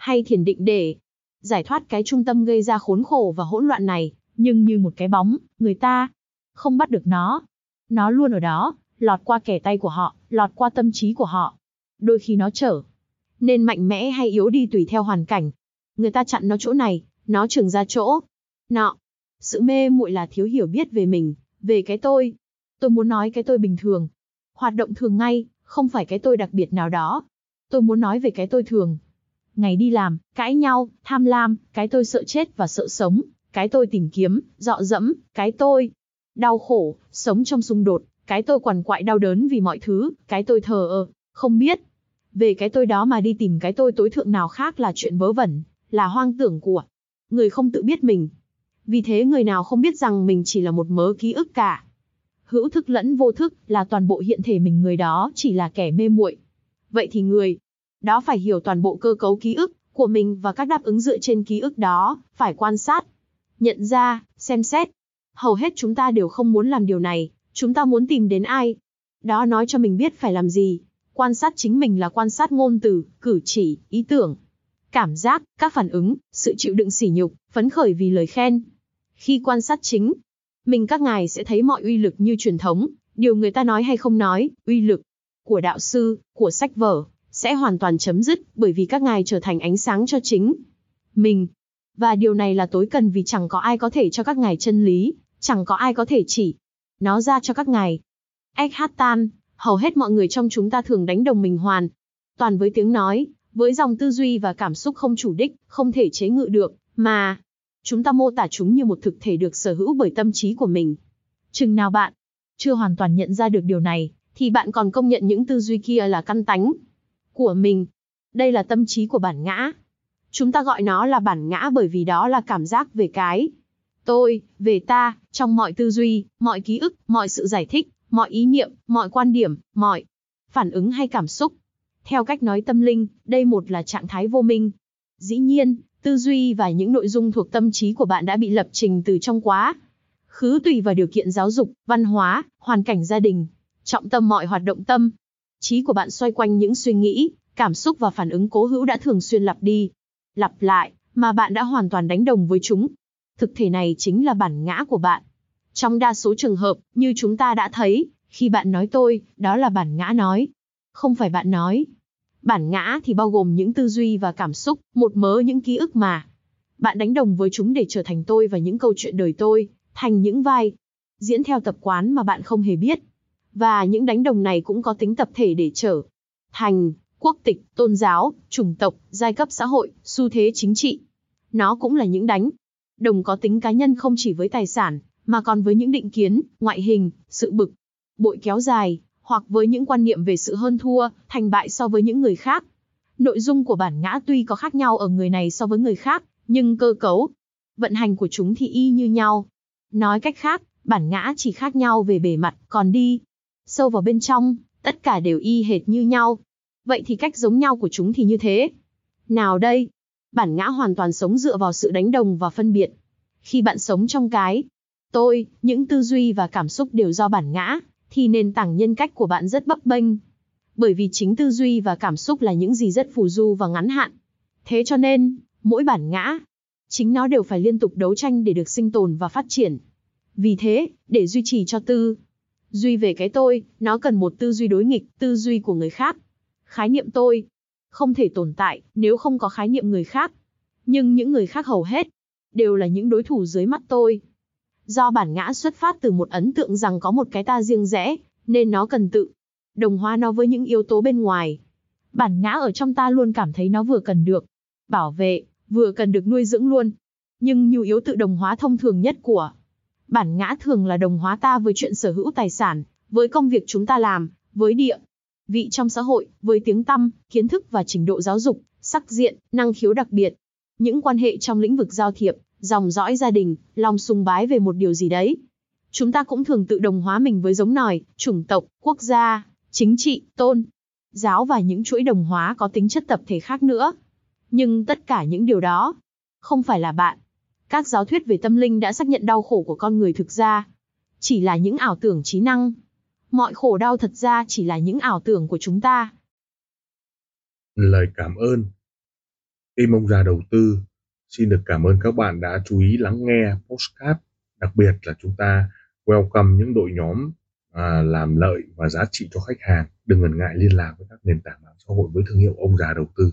hay thiền định để giải thoát cái trung tâm gây ra khốn khổ và hỗn loạn này, nhưng như một cái bóng, người ta không bắt được nó. Nó luôn ở đó, lọt qua kẻ tay của họ, lọt qua tâm trí của họ. Đôi khi nó trở nên mạnh mẽ hay yếu đi tùy theo hoàn cảnh. Người ta chặn nó chỗ này, nó trường ra chỗ nọ. Sự mê muội là thiếu hiểu biết về mình, về cái tôi. Tôi muốn nói cái tôi bình thường, hoạt động thường ngay, không phải cái tôi đặc biệt nào đó. Tôi muốn nói về cái tôi thường, ngày đi làm, cãi nhau, tham lam, cái tôi sợ chết và sợ sống, cái tôi tìm kiếm, dọ dẫm, cái tôi đau khổ, sống trong xung đột, cái tôi quằn quại đau đớn vì mọi thứ, cái tôi thờ ơ, không biết. Về cái tôi đó mà đi tìm cái tôi tối thượng nào khác là chuyện vớ vẩn, là hoang tưởng của người không tự biết mình. Vì thế người nào không biết rằng mình chỉ là một mớ ký ức cả. Hữu thức lẫn vô thức là toàn bộ hiện thể mình người đó chỉ là kẻ mê muội. Vậy thì người đó phải hiểu toàn bộ cơ cấu ký ức của mình và các đáp ứng dựa trên ký ức đó, phải quan sát, nhận ra, xem xét. Hầu hết chúng ta đều không muốn làm điều này, chúng ta muốn tìm đến ai. Đó nói cho mình biết phải làm gì. Quan sát chính mình là quan sát ngôn từ, cử chỉ, ý tưởng, cảm giác, các phản ứng, sự chịu đựng sỉ nhục, phấn khởi vì lời khen. Khi quan sát chính, mình các ngài sẽ thấy mọi uy lực như truyền thống, điều người ta nói hay không nói, uy lực của đạo sư, của sách vở, sẽ hoàn toàn chấm dứt, bởi vì các ngài trở thành ánh sáng cho chính mình. Và điều này là tối cần vì chẳng có ai có thể cho các ngài chân lý, chẳng có ai có thể chỉ nó ra cho các ngài. Eckhart Tan, hầu hết mọi người trong chúng ta thường đánh đồng mình hoàn toàn với tiếng nói, với dòng tư duy và cảm xúc không chủ đích, không thể chế ngự được, mà chúng ta mô tả chúng như một thực thể được sở hữu bởi tâm trí của mình. Chừng nào bạn chưa hoàn toàn nhận ra được điều này, thì bạn còn công nhận những tư duy kia là căn tánh, của mình. Đây là tâm trí của bản ngã. Chúng ta gọi nó là bản ngã bởi vì đó là cảm giác về cái tôi, về ta, trong mọi tư duy, mọi ký ức, mọi sự giải thích, mọi ý niệm, mọi quan điểm, mọi phản ứng hay cảm xúc. Theo cách nói tâm linh, đây một là trạng thái vô minh. Dĩ nhiên, tư duy và những nội dung thuộc tâm trí của bạn đã bị lập trình từ trong quá khứ tùy vào điều kiện giáo dục, văn hóa, hoàn cảnh gia đình. Trọng tâm mọi hoạt động tâm, trí của bạn xoay quanh những suy nghĩ, cảm xúc và phản ứng cố hữu đã thường xuyên lặp đi, lặp lại, mà bạn đã hoàn toàn đánh đồng với chúng. Thực thể này chính là bản ngã của bạn. Trong đa số trường hợp, như chúng ta đã thấy, khi bạn nói tôi, đó là bản ngã nói. Không phải bạn nói. Bản ngã thì bao gồm những tư duy và cảm xúc, một mớ những ký ức mà. Bạn đánh đồng với chúng để trở thành tôi và những câu chuyện đời tôi, thành những vai. Diễn theo tập quán mà bạn không hề biết. Và những đánh đồng này cũng có tính tập thể để trở thành quốc tịch, tôn giáo, chủng tộc, giai cấp xã hội, xu thế chính trị. Nó cũng là những đánh đồng có tính cá nhân không chỉ với tài sản, mà còn với những định kiến, ngoại hình, sự bực, bội kéo dài, hoặc với những quan niệm về sự hơn thua, thành bại so với những người khác. Nội dung của bản ngã tuy có khác nhau ở người này so với người khác, nhưng cơ cấu, vận hành của chúng thì y như nhau. Nói cách khác, bản ngã chỉ khác nhau về bề mặt, còn đi sâu vào bên trong, tất cả đều y hệt như nhau. Vậy thì cách giống nhau của chúng thì như thế. Nào đây? Bản ngã hoàn toàn sống dựa vào sự đánh đồng và phân biệt. Khi bạn sống trong cái tôi, những tư duy và cảm xúc đều do bản ngã, thì nền tảng nhân cách của bạn rất bấp bênh. Bởi vì chính tư duy và cảm xúc là những gì rất phù du và ngắn hạn. Thế cho nên, mỗi bản ngã, chính nó đều phải liên tục đấu tranh để được sinh tồn và phát triển. Vì thế, để duy trì cho tư duy về cái tôi, nó cần một tư duy đối nghịch, tư duy của người khác. Khái niệm tôi không thể tồn tại nếu không có khái niệm người khác. Nhưng những người khác hầu hết đều là những đối thủ dưới mắt tôi. Do bản ngã xuất phát từ một ấn tượng rằng có một cái ta riêng rẽ, nên nó cần tự đồng hóa nó với những yếu tố bên ngoài. Bản ngã ở trong ta luôn cảm thấy nó vừa cần được bảo vệ, vừa cần được nuôi dưỡng luôn. Nhưng nhu yếu tự đồng hóa thông thường nhất của Bản ngã thường là đồng hóa ta với chuyện sở hữu tài sản, với công việc chúng ta làm, với địa vị trong xã hội, với tiếng tăm, kiến thức và trình độ giáo dục, sắc diện, năng khiếu đặc biệt. Những quan hệ trong lĩnh vực giao thiệp, dòng dõi gia đình, lòng sùng bái về một điều gì đấy. Chúng ta cũng thường tự đồng hóa mình với giống nòi, chủng tộc, quốc gia, chính trị, tôn, giáo và những chuỗi đồng hóa có tính chất tập thể khác nữa. Nhưng tất cả những điều đó không phải là bạn. Các giáo thuyết về tâm linh đã xác nhận đau khổ của con người thực ra chỉ là những ảo tưởng trí năng. Mọi khổ đau thật ra chỉ là những ảo tưởng của chúng ta. Lời cảm ơn. Team ông già đầu tư xin được cảm ơn các bạn đã chú ý lắng nghe postcard. Đặc biệt là chúng ta welcome những đội nhóm à, làm lợi và giá trị cho khách hàng. Đừng ngần ngại liên lạc với các nền tảng mạng xã hội với thương hiệu ông già đầu tư.